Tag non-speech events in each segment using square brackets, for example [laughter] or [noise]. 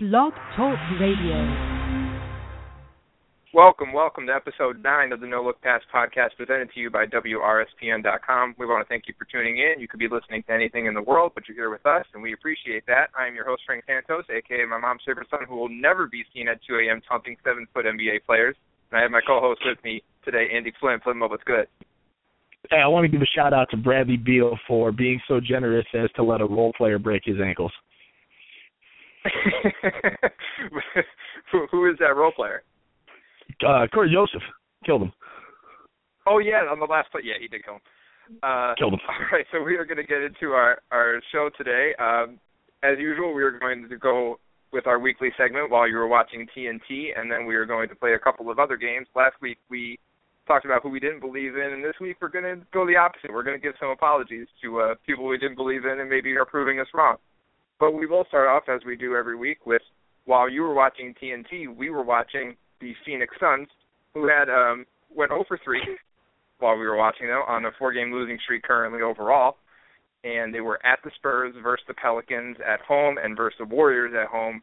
Blog Talk Radio. Welcome, welcome to episode 9 of the No Look Pass podcast presented to you by WRSPN.com. We want to thank you for tuning in. You could be listening to anything in the world, but you're here with us, and we appreciate that. I am your host, Frank Santos, aka my mom's favorite son, who will never be seen at 2 a.m. taunting seven foot NBA players. And I have my co host with me today, Andy Flint. Flint, what's good? Hey, I want to give a shout out to Bradley Beal for being so generous as to let a role player break his ankles. [laughs] who, who is that role player? Uh, Cory Joseph killed him. Oh yeah, on the last play, yeah, he did kill him. Uh, Killed him. All right, so we are going to get into our our show today. Um, as usual, we are going to go with our weekly segment while you were watching TNT, and then we are going to play a couple of other games. Last week we talked about who we didn't believe in, and this week we're going to go the opposite. We're going to give some apologies to uh, people we didn't believe in and maybe are proving us wrong. But we will start off as we do every week with while you were watching TNT, we were watching the Phoenix Suns, who had um, went 0 for 3 while we were watching them on a four-game losing streak currently overall, and they were at the Spurs versus the Pelicans at home and versus the Warriors at home,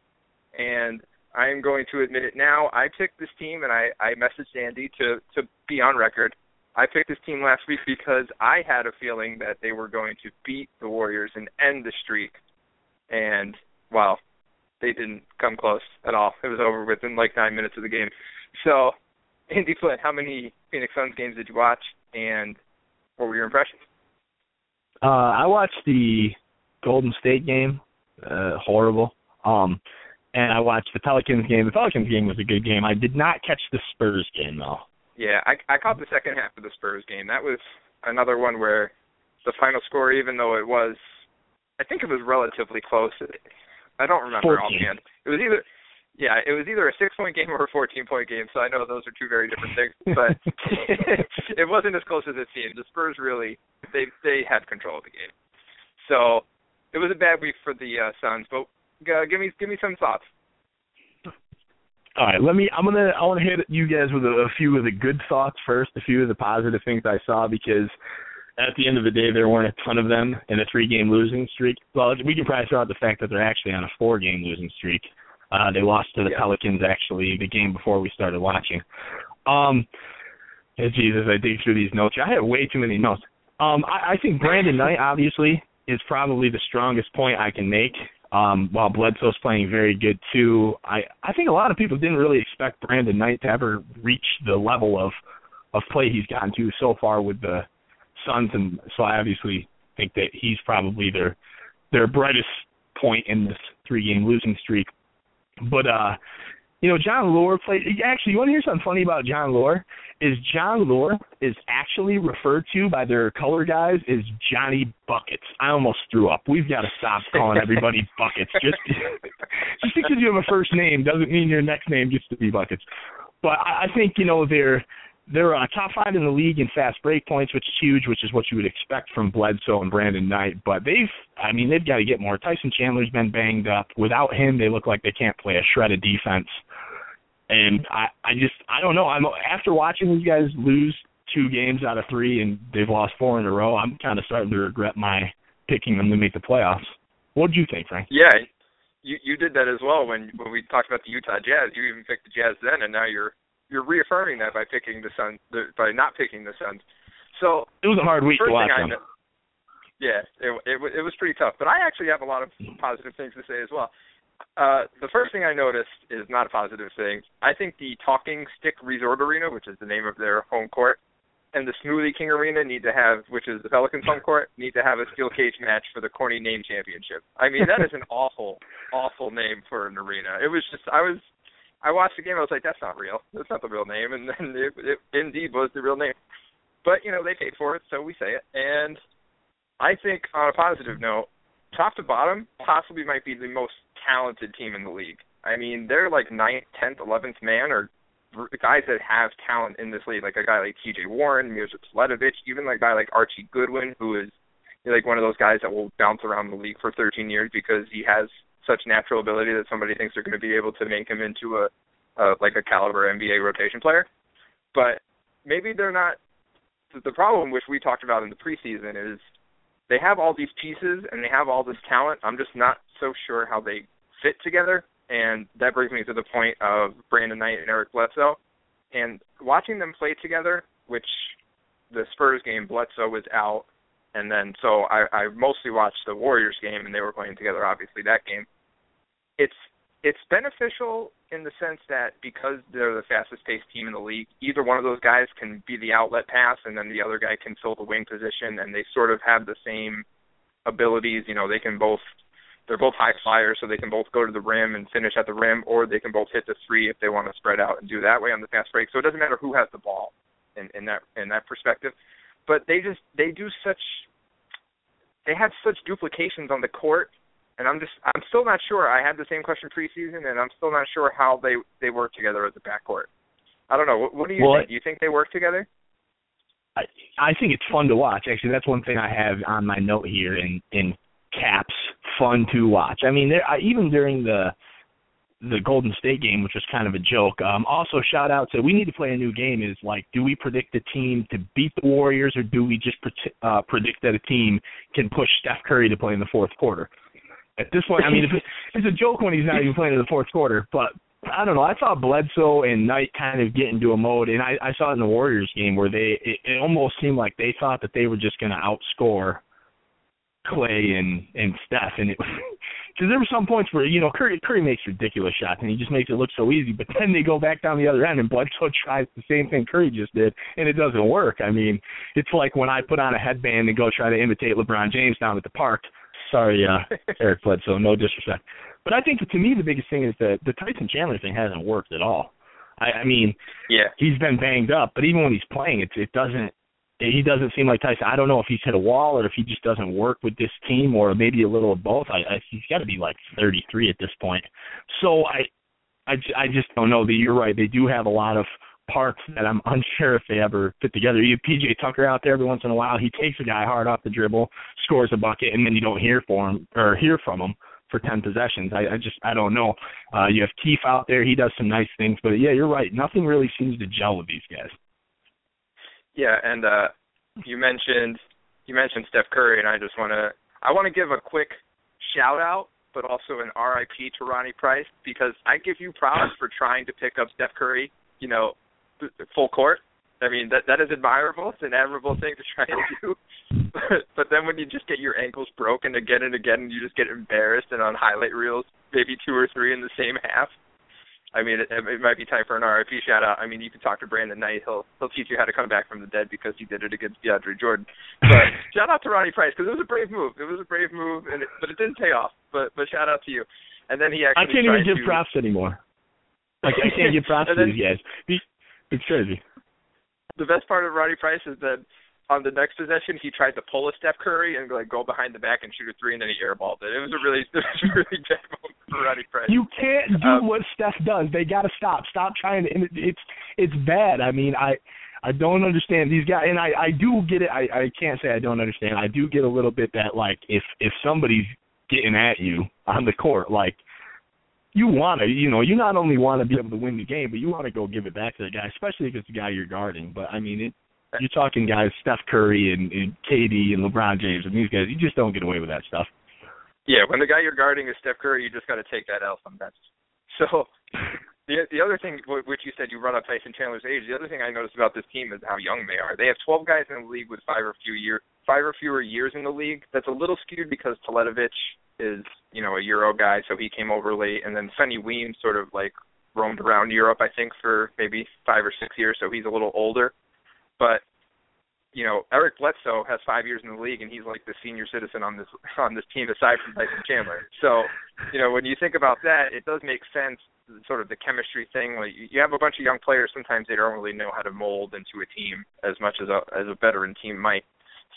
and I am going to admit it now. I picked this team, and I I messaged Andy to to be on record. I picked this team last week because I had a feeling that they were going to beat the Warriors and end the streak, and well, they didn't come close at all. It was over within like nine minutes of the game. So, Andy Flint, how many Phoenix Suns games did you watch, and what were your impressions? Uh, I watched the Golden State game. Uh, horrible. Um, and I watched the Pelicans game. The Pelicans game was a good game. I did not catch the Spurs game though. Yeah, I I caught the second half of the Spurs game. That was another one where the final score, even though it was, I think it was relatively close. I don't remember 14. offhand. It was either yeah, it was either a six point game or a fourteen point game, so I know those are two very different things. [laughs] But [laughs] it wasn't as close as it seemed. The Spurs really they they had control of the game. So it was a bad week for the uh, Suns, but uh, give me give me some thoughts. All right, let me. I'm gonna. I want to hit you guys with a, a few of the good thoughts first, a few of the positive things I saw because at the end of the day, there weren't a ton of them in a three-game losing streak. Well, we can probably throw out the fact that they're actually on a four-game losing streak. Uh, they lost to the Yeah. Pelicans actually the game before we started watching. Um, Jesus, I dig through these notes. I have way too many notes. Um, I, I think Brandon Knight obviously is probably the strongest point I can make. Um, while Bledsoe's playing very good too, I I think a lot of people didn't really expect Brandon Knight to ever reach the level of of play he's gotten to so far with the Suns, and so I obviously think that he's probably their their brightest point in this three game losing streak. But uh you know, Jon Leuer played actually you wanna hear something funny about Jon Leuer? Is Jon Leuer is actually referred to by their color guys as Johnny Buckets. I almost threw up. We've got to stop calling everybody [laughs] buckets. Just just because you have a first name doesn't mean your next name gets to be buckets. But I, I think, you know, they're they're uh, top five in the league in fast break points, which is huge, which is what you would expect from Bledsoe and Brandon Knight. But they've, I mean, they've got to get more. Tyson Chandler's been banged up. Without him, they look like they can't play a shred of defense. And I, I just, I don't know. I'm after watching these guys lose two games out of three, and they've lost four in a row. I'm kind of starting to regret my picking them to make the playoffs. What do you think, Frank? Yeah, you you did that as well when when we talked about the Utah Jazz. You even picked the Jazz then, and now you're you're reaffirming that by picking the Suns, by not picking the Suns. So It was a hard week to watch them. know, yeah, it, it it was pretty tough. But I actually have a lot of positive things to say as well. Uh, the first thing I noticed is not a positive thing. I think the Talking Stick Resort Arena, which is the name of their home court, and the Smoothie King Arena need to have, which is the Pelicans home court, need to have a steel cage match for the Corny Name Championship. I mean, that is an [laughs] awful, awful name for an arena. It was just, I was, I watched the game, I was like, that's not real. That's not the real name, and then it, it indeed was the real name. But you know, they paid for it, so we say it. And I think, on a positive note, top to bottom, possibly might be the most talented team in the league. I mean, they're like ninth, tenth, eleventh man, or guys that have talent in this league, like a guy like T.J. Warren, Mirza Teletovic, even like a guy like Archie Goodwin, who is like one of those guys that will bounce around the league for 13 years because he has such natural ability that somebody thinks they're going to be able to make him into a, a like a caliber NBA rotation player. But maybe they're not. The problem, which we talked about in the preseason, is they have all these pieces and they have all this talent. I'm just not so sure how they fit together. and that brings me to the point of Brandon Knight and Eric Bledsoe. And watching them play together, which the Spurs game, Bledsoe was out, and then so I, I mostly watched the Warriors game, and they were playing together. Obviously, that game. It's it's beneficial in the sense that because they're the fastest paced team in the league, either one of those guys can be the outlet pass, and then the other guy can fill the wing position, and they sort of have the same abilities. You know, they can both they're both high flyers, so they can both go to the rim and finish at the rim, or they can both hit the three if they want to spread out and do that way on the fast break. So it doesn't matter who has the ball in, in that in that perspective. But they just they do such they have such duplications on the court, and I'm just I'm still not sure. I had the same question preseason, and I'm still not sure how they they work together as a backcourt. I don't know. What, what do you well, think? Do you think they work together? I I think it's fun to watch. Actually, that's one thing I have on my note here in in caps. Fun to watch. I mean, there I, even during the the Golden State game, which was kind of a joke. Um, also, shout out to we need to play a new game. Is like, do we predict the team to beat the Warriors, or do we just pre- uh, predict that a team can push Steph Curry to play in the fourth quarter? At this point, I mean, [laughs] it's, a joke when he's not even playing in the fourth quarter. But I don't know. I saw Bledsoe and Knight kind of get into a mode, and I, I saw it in the Warriors game where they it, it almost seemed like they thought that they were just going to outscore Klay and and Steph, and it because [laughs] there were some points where you know Curry Curry makes ridiculous shots and he just makes it look so easy, but [laughs] then they go back down the other end and Bledsoe tries the same thing Curry just did, and it doesn't work. I mean, it's like when I put on a headband and go try to imitate LeBron James down at the park. Sorry, uh, [laughs] Eric Bledsoe, no disrespect, but I think to me the biggest thing is that the Tyson Chandler thing hasn't worked at all. I, I mean, yeah, he's been banged up, but even when he's playing, it it doesn't he doesn't seem like Tyson. I don't know if he's hit a wall or if he just doesn't work with this team or maybe a little of both. I, I he's got to be like 33 at this point. So I, I, I just don't know. That you're right. They do have a lot of parts that I'm [laughs] unsure if they ever fit together. You have PJ Tucker out there every once in a while. He takes a guy hard off the dribble, scores a bucket, and then you don't hear for him or hear from him for 10 possessions. I, I just I don't know. Uh, you have Keith out there. He does some nice things, but yeah, you're right. Nothing really seems to gel with these guys. Yeah, and uh you mentioned you mentioned Steph Curry, and I just want to I want to give a quick shout out, but also an RIP to Ronnie Price because I give you props for trying to pick up Steph Curry, you know, full court. I mean that that is admirable. It's an admirable thing to try and do. [laughs] But, but then when you just get your ankles broken again and again, and you just get embarrassed and on highlight reels, maybe two or three in the same half, I mean, it, it might be time for an RIP shout out. I mean, you can talk to Brandon Knight; he'll he'll teach you how to come back from the dead because he did it against DeAndre Jordan. But [laughs] shout out to Ronnie Price because it was a brave move. It was a brave move, and it, but it didn't pay off. But but shout out to you. And then he actually. I can't even give to, props anymore. Like I can't give [laughs] props to these guys. It's crazy. The best part of Ronnie Price is that on the next possession, he tried to pull a Steph Curry and like go behind the back and shoot a three, and then he airballed it. It was a really, [laughs] it was a really bad moment for Ronnie Price. You can't do um, what Steph does. They got to stop. Stop trying to. It's it's bad. I mean, I I don't understand these guys, and I I do get it. I I can't say I don't understand. I do get a little bit that like if if somebody's getting at you on the court, like you want to, you know, you not only want to be able to win the game, but you want to go give it back to the guy, especially if it's the guy you're guarding. But I mean, it you're talking guys Steph Curry and, and KD and LeBron James and these guys. You just don't get away with that stuff. Yeah, when the guy you're guarding is Steph Curry, you just got to take that L sometimes. So the the other thing, which you said you run up Tyson Chandler's age. The other thing I noticed about this team is how young they are. They have 12 guys in the league with five or few year five or fewer years in the league. That's a little skewed because Teletovic is you know a Euro guy, so he came over late, and then Sonny Weems sort of like roamed around Europe, I think, for maybe five or six years, so he's a little older. But you know, Eric Bledsoe has five years in the league, and he's like the senior citizen on this [laughs] on this team aside from Tyson Chandler. So, you know, when you think about that, it does make sense. Sort of the chemistry thing. Like you have a bunch of young players. Sometimes they don't really know how to mold into a team as much as a as a veteran team might.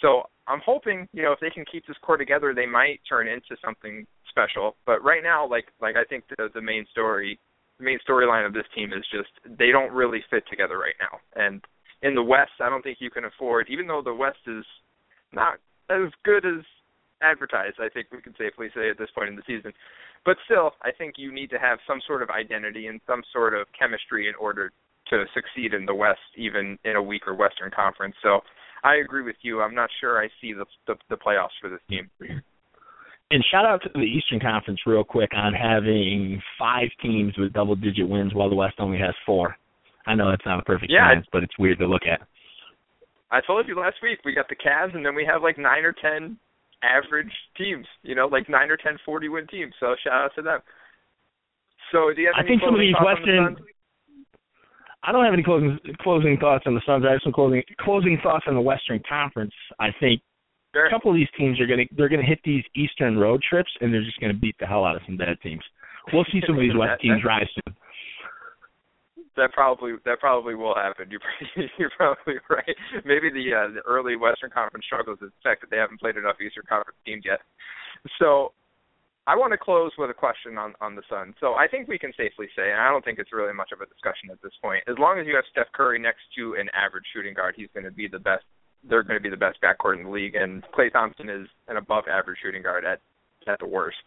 So I'm hoping, you know, if they can keep this core together, they might turn into something special. But right now, like like I think the the main story, the main storyline of this team is just they don't really fit together right now, and in the West, I don't think you can afford, even though the West is not as good as advertised. I think we can safely say at this point in the season, but still, I think you need to have some sort of identity and some sort of chemistry in order to succeed in the West, even in a weaker Western Conference. So, I agree with you. I'm not sure I see the the, the playoffs for this team. And shout out to the Eastern Conference real quick on having five teams with double digit wins while the West only has four. I know that's not a perfect yeah, science, but it's weird to look at. I told you last week we got the Cavs and then we have like nine or ten average teams, you know, like nine or ten forty win teams. So shout out to them. So do you have I think some of these Western the I don't have any closing closing thoughts on the Suns. I have some closing closing thoughts on the Western Conference. I think Sure. A couple of these teams are gonna they're gonna hit these Eastern road trips and they're just gonna beat the hell out of some bad teams. We'll see some of these [laughs] West teams rise soon. That probably that probably will happen. You're [laughs] you're probably right. Maybe the uh, the early Western Conference struggles is the fact that they haven't played enough Eastern Conference teams yet. So I want to close with a question on on the Suns. So I think we can safely say, and I don't think it's really much of a discussion at this point. As long as you have Steph Curry next to an average shooting guard, he's going to be the best they're going to be the best backcourt in the league, and Klay Thompson is an above average shooting guard at at the worst,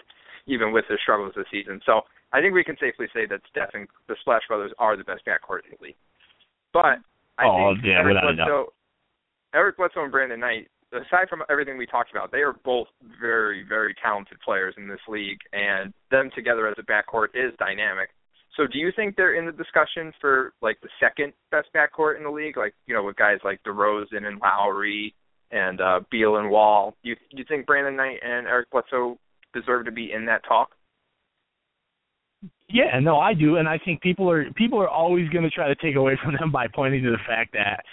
even with his struggles this season. So I think we can safely say that Steph and the Splash Brothers are the best backcourt in the league. But I oh, think yeah, Eric Bledsoe. Eric Bledsoe and Brandon Knight, aside from everything we talked about, they are both very, very talented players in this league, and them together as a backcourt is dynamic. So do you think they're in the discussion for like the second best backcourt in the league, like you know with guys like DeRozan and Lowry and uh Beal and Wall? Do you do you think Brandon Knight and Eric Bledsoe deserve to be in that talk? Yeah, no, I do, and I think people are people are always going to try to take away from them by pointing to the fact that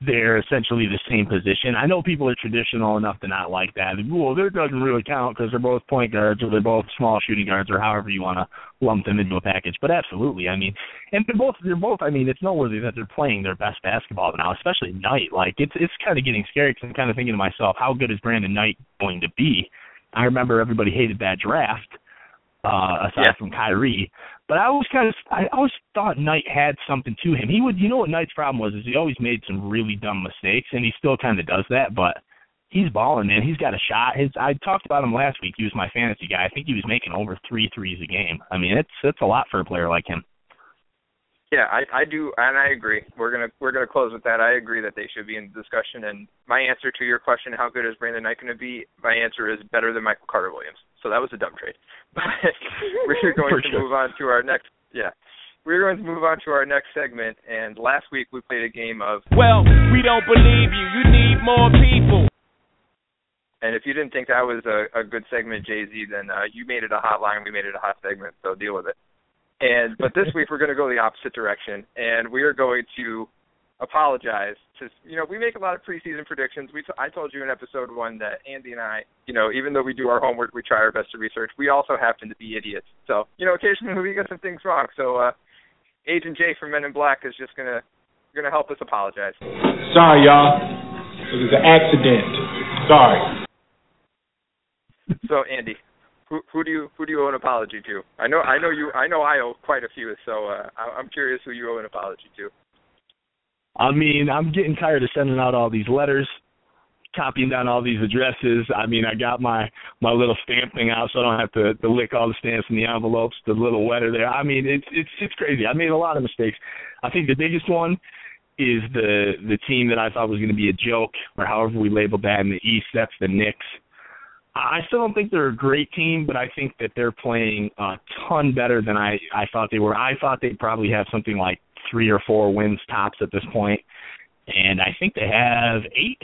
they're essentially the same position. I know people are traditional enough to not like that. Well, that doesn't really count because they're both point guards or they're both small shooting guards or however you want to lump them into a package. But absolutely, I mean, and they're both they're both. I mean, it's noteworthy that they're playing their best basketball now, especially Knight. Like it's it's kind of getting scary because I'm kind of thinking to myself, how good is Brandon Knight going to be? I remember everybody hated that draft, uh, aside yeah. from Kyrie. But I always kind of, I always thought Knight had something to him. He would, you know, what Knight's problem was is he always made some really dumb mistakes, and he still kind of does that. But he's balling, man. He's got a shot. His, I talked about him last week. He was my fantasy guy. I think he was making over three threes a game. I mean, it's it's a lot for a player like him. Yeah, I I do, and I agree. We're gonna we're gonna close with that. I agree that they should be in the discussion. And my answer to your question, how good is Brandon Knight going to be? My answer is better than Michael Carter Williams. So that was a dumb trade. [laughs] But [laughs] we're going For to sure. move on to our next. Yeah, we're going to move on to our next segment. And last week we played a game of. Well, we don't believe you. You need more people. And if you didn't think that was a, a good segment, Jay Z, then uh, you made it a hotline. We made it a hot segment. So deal with it. And but this [laughs] week we're going to go the opposite direction, and we are going to apologize to you know we make a lot of preseason predictions. We t- I told you in episode one that Andy and I, you know, even though we do our homework, we try our best to research. We also happen to be idiots, so you know occasionally we get some things wrong. So uh, Agent Jay from Men in Black is just gonna gonna help us apologize. Sorry, y'all. It was an accident. Sorry. So Andy, who who do you who do you owe an apology to? I know I know you I know I owe quite a few, so uh, I, I'm curious who you owe an apology to. I mean, I'm getting tired of sending out all these letters, copying down all these addresses. I mean, I got my my little stamp thing out, so I don't have to, to lick all the stamps in the envelopes. The little wetter there. I mean, it's it's it's crazy. I made a lot of mistakes. I think the biggest one is the the team that I thought was going to be a joke, or however we labeled that in the East. That's the Knicks. I still don't think they're a great team, but I think that they're playing a ton better than I I thought they were. I thought they'd probably have something like three or four wins tops at this point, and I think they have eight.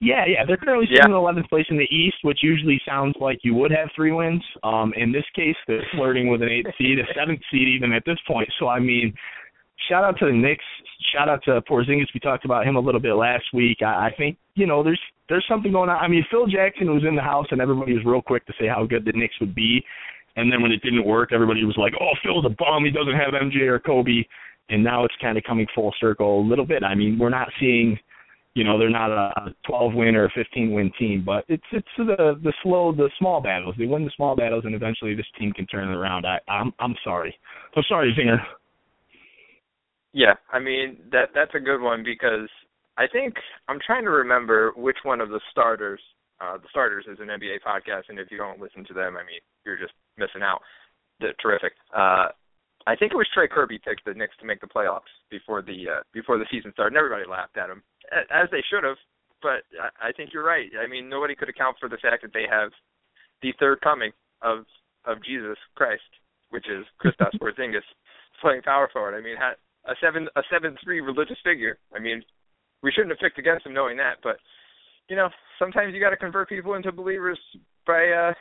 Yeah, yeah, they're currently Yeah. sitting in 11th place in the East, which usually sounds like you would have three wins. Um, in this case, they're flirting with an eighth [laughs] seed, a seventh seed even at this point. So I mean, shout out to the Knicks. Shout out to Porzingis. We talked about him a little bit last week. I, I think you know there's there's something going on. I mean, Phil Jackson was in the house, and everybody was real quick to say how good the Knicks would be. And then when it didn't work, everybody was like, "Oh, Phil's a bum. He doesn't have MJ or Kobe." And now it's kind of coming full circle a little bit. I mean, we're not seeing, you know, they're not a 12 win or a 15 win team, but it's it's the the slow, the small battles. They win the small battles, and eventually this team can turn it around. I I'm I'm sorry. I'm sorry, Zinger. Yeah, I mean that that's a good one because I think I'm trying to remember which one of the starters. Uh, the starters is an NBA podcast, and if you don't listen to them, I mean you're just missing out. They're terrific. Uh, I think it was Trey Kerby picked the Knicks to make the playoffs before the uh, before the season started, and everybody laughed at him as they should have. But I, I think you're right. I mean nobody could account for the fact that they have the third coming of of Jesus Christ, which is Kristaps [laughs] Porzingis playing power forward. I mean, a seven a seven three religious figure. I mean, we shouldn't have picked against him knowing that, but you know, sometimes you got to convert people into believers by uh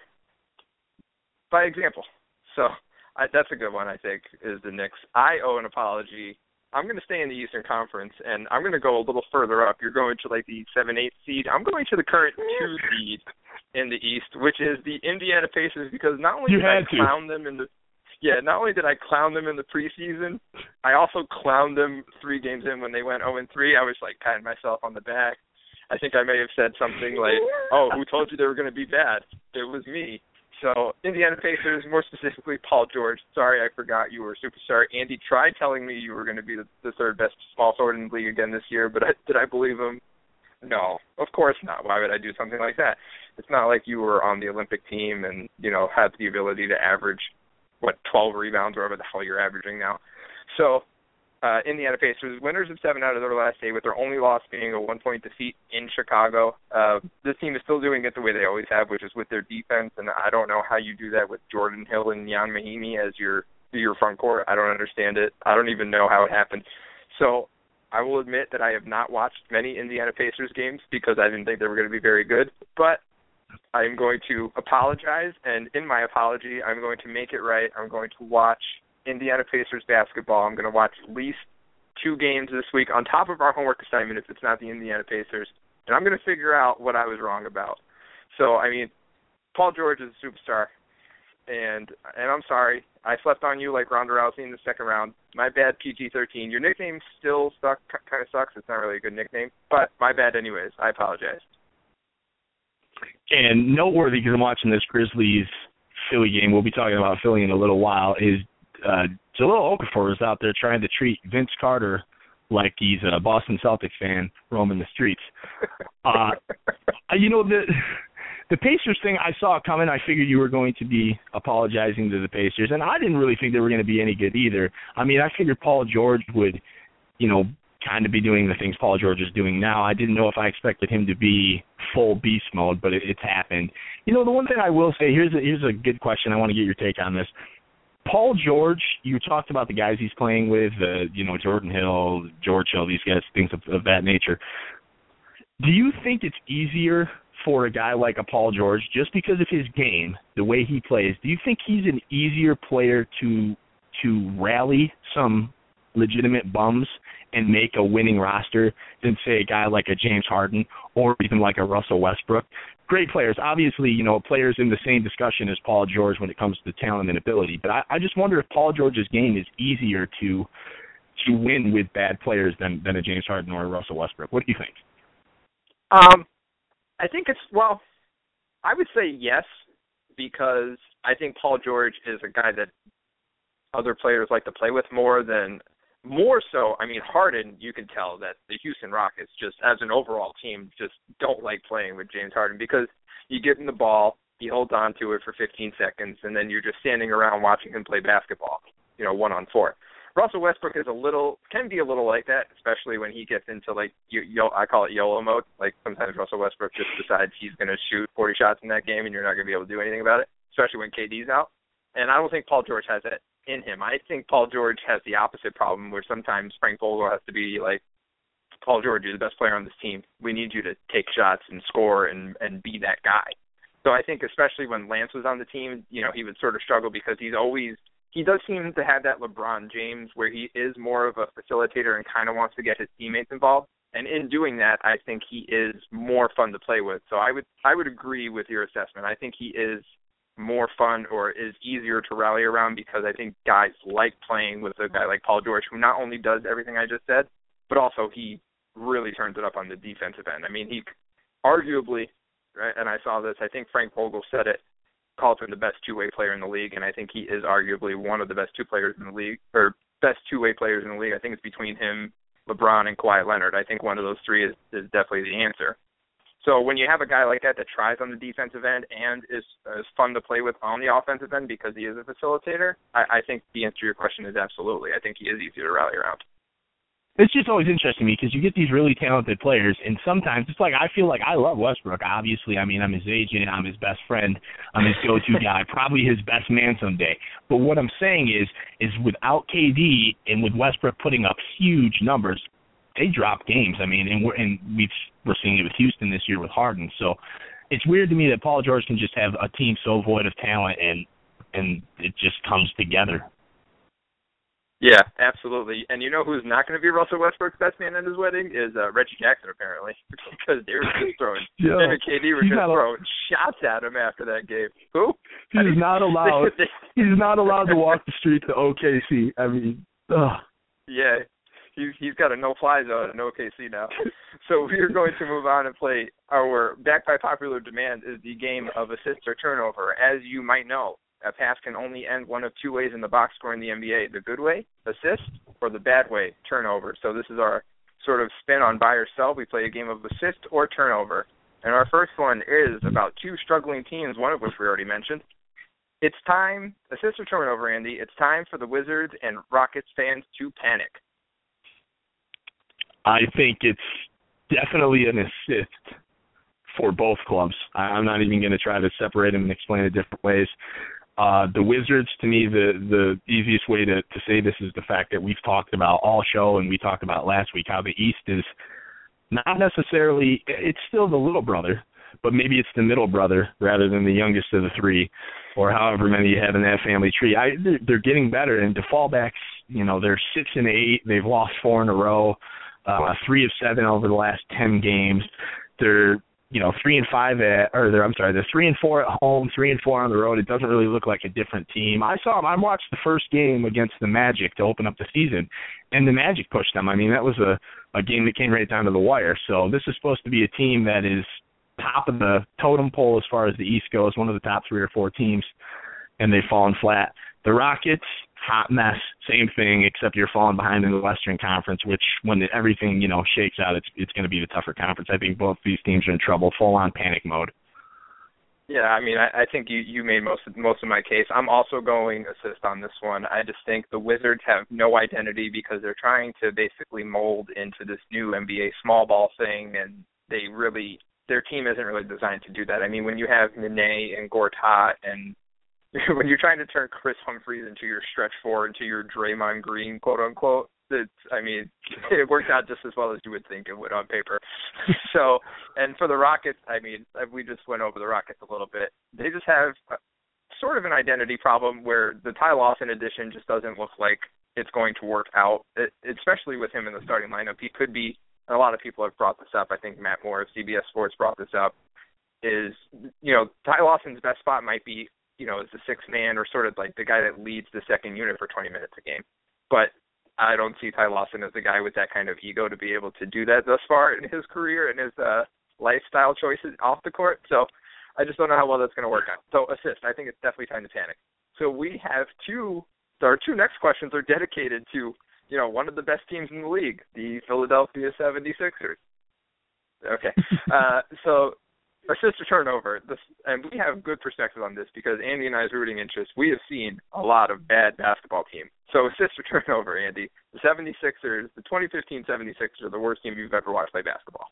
by example. So I, that's a good one, I think, is the Knicks. I owe an apology. I'm going to stay in the Eastern Conference, and I'm going to go a little further up. You're going to like the seven, eight seed. I'm going to the current two seed in the East, which is the Indiana Pacers, because not only you did I to. clown them in the yeah, not only did I clown them in the preseason, I also clowned them three games in when they went 0 and 3. I was like patting myself on the back. I think I may have said something like, "Oh, who told you they were going to be bad? It was me." So Indiana Pacers, more specifically Paul George. Sorry, I forgot you were a superstar. Andy tried telling me you were going to be the, the third best small forward in the league again this year, but I, did I believe him? No, of course not. Why would I do something like that? It's not like you were on the Olympic team and you know had the ability to average what 12 rebounds or whatever the hell you're averaging now. So uh, Indiana Pacers, winners of seven out of their last eight, with their only loss being a one-point defeat in Chicago. Uh, this team is still doing it the way they always have, which is with their defense, and I don't know how you do that with Jordan Hill and Ian Mahinmi as your your front court. I don't understand it. I don't even know how it happened. So I will admit that I have not watched many Indiana Pacers games because I didn't think they were going to be very good. But I'm going to apologize, and in my apology, I'm going to make it right. I'm going to watch Indiana Pacers basketball. I'm going to watch at least two games this week on top of our homework assignment if it's not the Indiana Pacers, and I'm going to figure out what I was wrong about. So, I mean, Paul George is a superstar, and and I'm sorry I slept on you like Ronda Rousey in the second round. My bad, PG-13. Your nickname still suck, kind of sucks. It's not really a good nickname, but my bad anyways. I apologize. And noteworthy because I'm watching this Grizzlies Philly game. We'll be talking about Philly in a little while. Is uh, Jahlil Okafor is out there trying to treat Vince Carter like he's a Boston Celtics fan roaming the streets. [laughs] Uh, you know the the Pacers thing I saw coming. I figured you were going to be apologizing to the Pacers, and I didn't really think they were going to be any good either. I mean, I figured Paul George would, you know, kind of be doing the things Paul George is doing now. I didn't know if I expected him to be full beast mode, but it, it's happened. You know, the one thing I will say here's a, here's a good question. I want to get your take on this. Paul George, you talked about the guys he's playing with, uh, you know, Jordan Hill, George Hill, these guys, things of, of that nature. Do you think it's easier for a guy like a Paul George, just because of his game, the way he plays? Do you think he's an easier player to to rally some legitimate bums and make a winning roster than say a guy like a James Harden or even like a Russell Westbrook. Great players, obviously, you know, players in the same discussion as Paul George when it comes to talent and ability. But I, I just wonder if Paul George's game is easier to to win with bad players than than a James Harden or a Russell Westbrook. What do you think? Um, I think it's well, I would say yes because I think Paul George is a guy that other players like to play with more than more so, I mean, Harden, you can tell that the Houston Rockets, just as an overall team, just don't like playing with James Harden because you give him the ball, he holds on to it for 15 seconds, and then you're just standing around watching him play basketball, you know, one on four. Russell Westbrook is a little, can be a little like that, especially when he gets into like, yo, yo I call it YOLO mode. Like sometimes Russell Westbrook just decides he's going to shoot 40 shots in that game, and you're not going to be able to do anything about it, especially when KD's out. And I don't think Paul George has that in him. I think Paul George has the opposite problem where sometimes Frank Vogel has to be like, Paul George, you're the best player on this team. We need you to take shots and score and and be that guy. So I think especially when Lance was on the team, you know, he would sort of struggle because he's always he does seem to have that LeBron James where he is more of a facilitator and kind of wants to get his teammates involved. And in doing that, I think he is more fun to play with. So I would I would agree with your assessment. I think he is more fun or is easier to rally around because I think guys like playing with a guy like Paul George who not only does everything I just said, but also he really turns it up on the defensive end. I mean, he arguably, right, and I saw this, I think Frank Vogel said it, called him the best two-way player in the league, and I think he is arguably one of the best two players in the league, or best two-way players in the league. I think it's between him, LeBron, and Kawhi Leonard. I think one of those three is, is definitely the answer. So when you have a guy like that that tries on the defensive end and is is fun to play with on the offensive end because he is a facilitator, I, I think the answer to your question is absolutely. I think he is easy to rally around. it's just always interesting to me because you get these really talented players, and sometimes it's like I feel like I love Westbrook. Obviously, I mean I'm his agent, I'm his best friend, I'm his go-to [laughs] guy, probably his best man someday. But what I'm saying is, is without KD and with Westbrook putting up huge numbers, they drop games. I mean, and we're and we've we're seeing it with Houston this year with Harden. So it's weird to me that Paul George can just have a team so void of talent and and it just comes together. Yeah, absolutely. And you know who's not going to be Russell Westbrook's best man at his wedding is uh, Reggie Jackson, apparently, [laughs] because they were just [laughs] throwing yeah, him and KD were just throwing shots at him after that game. Who? He's not [laughs] allowed. he's not allowed to walk the street to OKC. I mean, ugh. Yeah, he's he's got a no fly zone in OKC now. [laughs] so we are going to move on and play our back by popular demand is the game of assist or turnover. As you might know, a pass can only end one of two ways in the box score in the NBA: the good way, assist, or the bad way, turnover. So this is our sort of spin on buy or sell. We play a game of assist or turnover. And our first one is about two struggling teams, one of which we already mentioned. It's time, assist or turnover, Andy. It's time for the Wizards and Rockets fans to panic. I think it's definitely an assist for both clubs. I'm not even going to try to separate them and explain it different ways. Uh, the Wizards, to me, the the easiest way to to say this is the fact that we've talked about all show, and we talked about last week how the East is not necessarily. It's still the little brother, but maybe it's the middle brother rather than the youngest of the three, or however many you have in that family tree. I they're, they're getting better, and to fallbacks, you know, they're six and eight. They've lost four in a row, uh, three of seven over the last ten games. They're you know three and five at or they're I'm sorry they're three and four at home, three and four on the road. It doesn't really look like a different team. I saw them. I watched the first game against the Magic to open up the season, and the Magic pushed them. I mean that was a a game that came right down to the wire. So this is supposed to be a team that is top of the totem pole as far as the East goes, one of the top three or four teams, and they've fallen flat. The Rockets, hot mess. Same thing, except you're falling behind in the Western Conference, which when everything you know shakes out, it's it's going to be the tougher conference. I think both these teams are in trouble, full on panic mode. Yeah, I mean, I, I think you you made most of most of my case. I'm also going assist on this one. I just think the Wizards have no identity because they're trying to basically mold into this new NBA small ball thing, and they really their team isn't really designed to do that. I mean, when you have Nene and Gortat and [laughs] when you're trying to turn Kris Humphries into your stretch four, into your Draymond Green, quote unquote, it's I mean, [laughs] it worked out just as well as you would think it would on paper. [laughs] so, and for the Rockets, I mean, uh, we just went over the Rockets a little bit. They just have a, sort of an identity problem where the Ty Lawson addition just doesn't look like it's going to work out, especially with him in the starting lineup. He could be. A lot of people have brought this up. I think Matt Moore of CBS Sports brought this up. Is you know Ty Lawson's best spot might be you know, as the sixth man or sort of like the guy that leads the second unit for 20 minutes a game. But I don't see Ty Lawson as a guy with that kind of ego to be able to do that thus far in his career and his uh, lifestyle choices off the court. So I just don't know how well that's going to work out. So assist, I think it's definitely time to panic. So we have two. Our two next questions are dedicated to you know one of the best teams in the league, the Philadelphia 76ers. Okay, [laughs] uh, so assist or turnover. This, and we have good perspective on this because Andy and I's rooting interest. We have seen a lot of bad basketball teams. So [laughs] assist or turnover, Andy. The 76ers, the 2015 76ers are the worst team you've ever watched play basketball.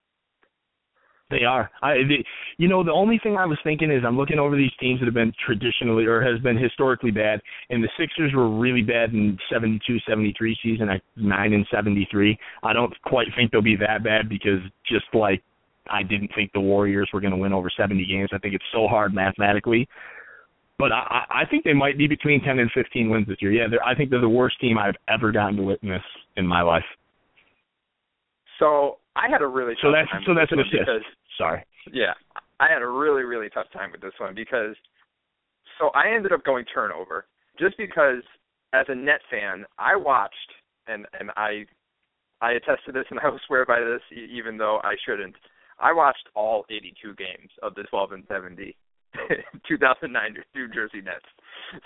They are. I, the, you know, the only thing I was thinking is I'm looking over these teams that have been traditionally or has been historically bad, and the Sixers were really bad in 72, 73 season at nine and 73. I don't quite think they'll be that bad because just like I didn't think the Warriors were going to win over 70 games. I think it's so hard mathematically. But I, I think they might be between 10 and 15 wins this year. Yeah, I think they're the worst team I've ever gotten to witness in my life. So I had a really so that's so that's an assist. Because, Sorry. Yeah, I had a really really tough time with this one because so I ended up going turnover just because as a net fan I watched and and I I attest to this and I will swear by this even though I shouldn't. I watched all 82 games of the 12 and 70 [laughs] 2009 New Jersey Nets.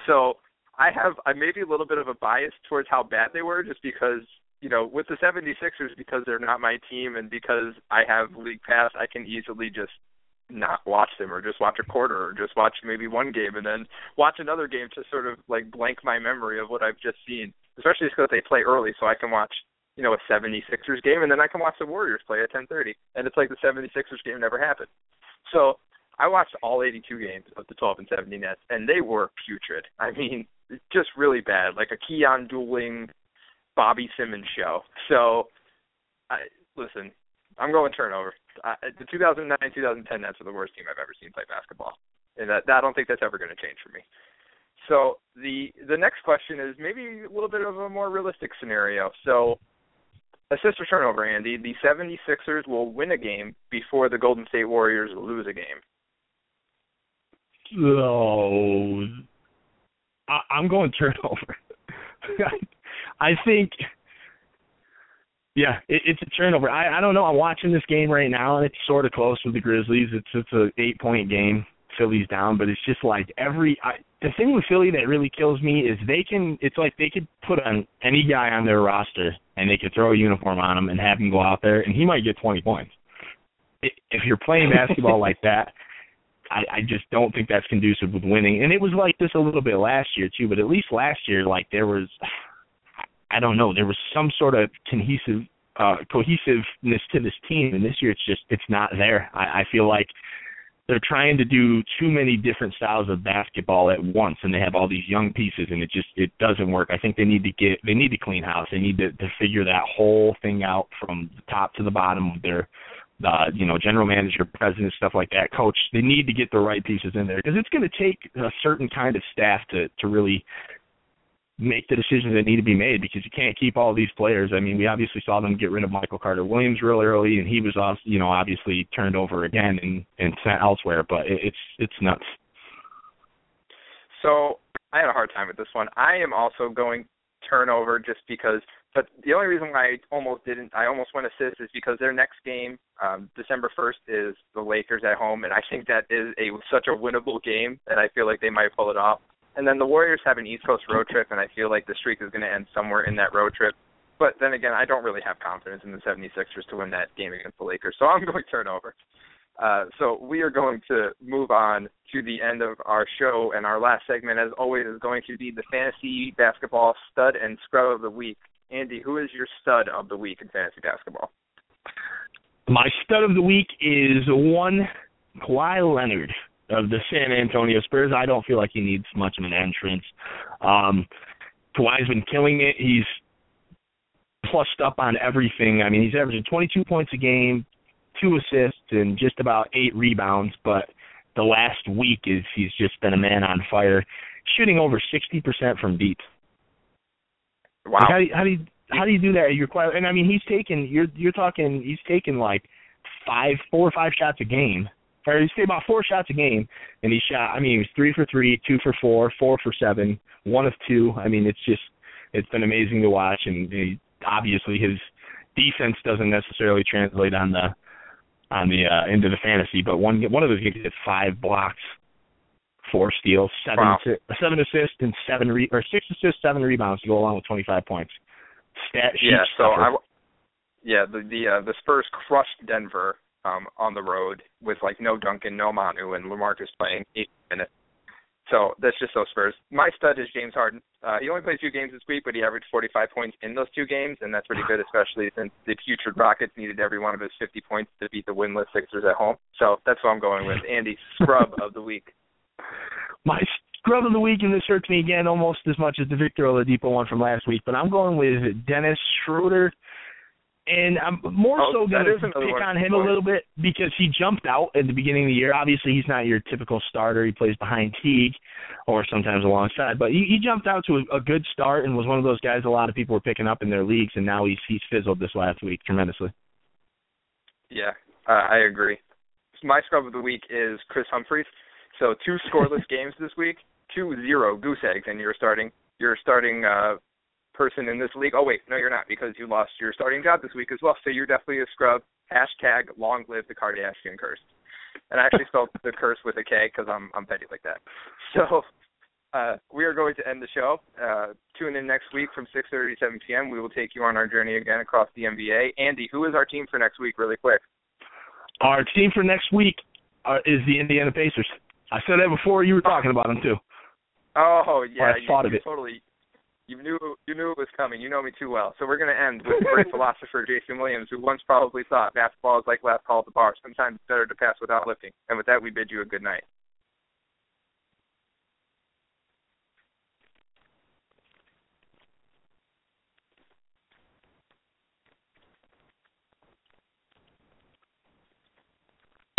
So I have I maybe a little bit of a bias towards how bad they were just because you know with the 76ers because they're not my team and because I have league pass I can easily just not watch them or just watch a quarter or just watch maybe one game and then watch another game to sort of like blank my memory of what I've just seen especially because they play early so I can watch you know, a 76ers game, and then I can watch the Warriors play at 10:30, and it's like the 76ers game never happened. So I watched all 82 games of the 12 and 70 Nets, and they were putrid. I mean, just really bad, like a Keyon Dooling Bobby Simmons show. So, I, listen, I'm going turnover. I, the 2009-2010 Nets are the worst team I've ever seen play basketball, and that, that I don't think that's ever going to change for me. So the the next question is maybe a little bit of a more realistic scenario. So assist or turnover, Andy, the 76ers will win a game before the Golden State Warriors lose a game. Oh, I, I'm going turnover. [laughs] I think, yeah, it, it's a turnover. I I don't know. I'm watching this game right now, and it's sort of close with the Grizzlies. It's it's a eight point game. Philly's down, but it's just like every I, the thing with Philly that really kills me is they can. It's like they could put on any guy on their roster and they could throw a uniform on him and have him go out there and he might get 20 points. If you're playing basketball like [laughs] that, I, I just don't think that's conducive with winning. And it was like this a little bit last year too, but at least last year, like there was, I don't know, there was some sort of cohesive uh cohesiveness to this team, and this year it's just it's not there. I, I feel like they're trying to do too many different styles of basketball at once and they have all these young pieces and it just it doesn't work. I think they need to get they need to clean house. They need to to figure that whole thing out from the top to the bottom with their uh you know general manager, president, stuff like that, coach. They need to get the right pieces in there because it's going to take a certain kind of staff to to really make the decisions that need to be made because you can't keep all these players. I mean, we obviously saw them get rid of Michael Carter Williams real early, and he was, also, you know, obviously turned over again and and sent elsewhere. But it, it's it's nuts. So I had a hard time with this one. I am also going turnover just because. But the only reason why I almost didn't, I almost went assist, is because their next game, um, December first, is the Lakers at home, and I think that is a such a winnable game, and I feel like they might pull it off. And then the Warriors have an East Coast road trip, and I feel like the streak is going to end somewhere in that road trip. But then again, I don't really have confidence in the 76ers to win that game against the Lakers, so I'm [laughs] going turnover. Uh, so we are going to move on to the end of our show, and our last segment, as always, is going to be the fantasy basketball stud and scrub of the week. Andy, who is your stud of the week in fantasy basketball? My stud of the week is one Kawhi Leonard of the San Antonio Spurs. I don't feel like he needs much of an entrance. Um, Kawhi's been killing it. He's plussed up on everything. I mean, he's averaging 22 points a game, two assists, and just about eight rebounds. But the last week is he's just been a man on fire, shooting over 60% from deep. Wow. Like how, do you, how do you how do you do that? You're quite, and I mean, he's taking you're you're talking he's taking like five, four or five shots a game or he stayed about four shots a game, and he shot. I mean, he was three for three, two for four, four for seven, one of two. I mean, it's just it's been amazing to watch, and he, obviously his defense doesn't necessarily translate on the on the uh, into the fantasy. But one one of those games, he had five blocks, four steals, seven wow. seven assists, and seven re- or six assists, seven rebounds to go along with twenty five points. Stat sheet yeah. So stuffer. I. Yeah, the the uh, the Spurs crushed Denver um, on the road with like no Duncan, no Manu, and LaMarcus playing eight minutes. So that's just those Spurs. My stud is James Harden. Uh, he only played two games this week, but he averaged 45 points in those two games, and that's pretty good, especially since the putrid Rockets needed every one of his 50 points to beat the winless Sixers at home. So that's what I'm going with. Andy, scrub of the week. [laughs] My scrub of the week, and this hurts me again almost as much as the Victor Oladipo one from last week, but I'm going with Dennis Schroeder and I'm more oh, so going to pick on him a little bit because he jumped out at the beginning of the year. Obviously, he's not your typical starter. He plays behind Teague or sometimes alongside, but he, he jumped out to a, a good start and was one of those guys a lot of people were picking up in their leagues, and now he's he's fizzled this last week tremendously. Yeah, uh, I agree. My scrub of the week is Kris Humphries. So two scoreless [laughs] games this week, two zero goose eggs, and you're starting you're starting uh, person in this league. Oh wait, no, you're not because you lost your starting job this week as well. So you're definitely a scrub. Hashtag long live the Kardashian curse. And I actually spelled the curse with a K because I'm I'm petty like that. [laughs] So uh, we are going to end the show. Uh, tune in next week from 6:30 to 7 p.m. We will take you on our journey again across the NBA. Andy, who is our team for next week? Really quick. Our team for next week uh, is the Indiana Pacers. I said that before you were talking about them too. Oh yeah, I you, thought of it. totally You knew you knew it was coming. You know me too well. So we're going to end with great [laughs] philosopher Jason Williams, who once probably thought basketball is like last call at the bar. Sometimes it's better to pass without lifting. And with that, we bid you a good night.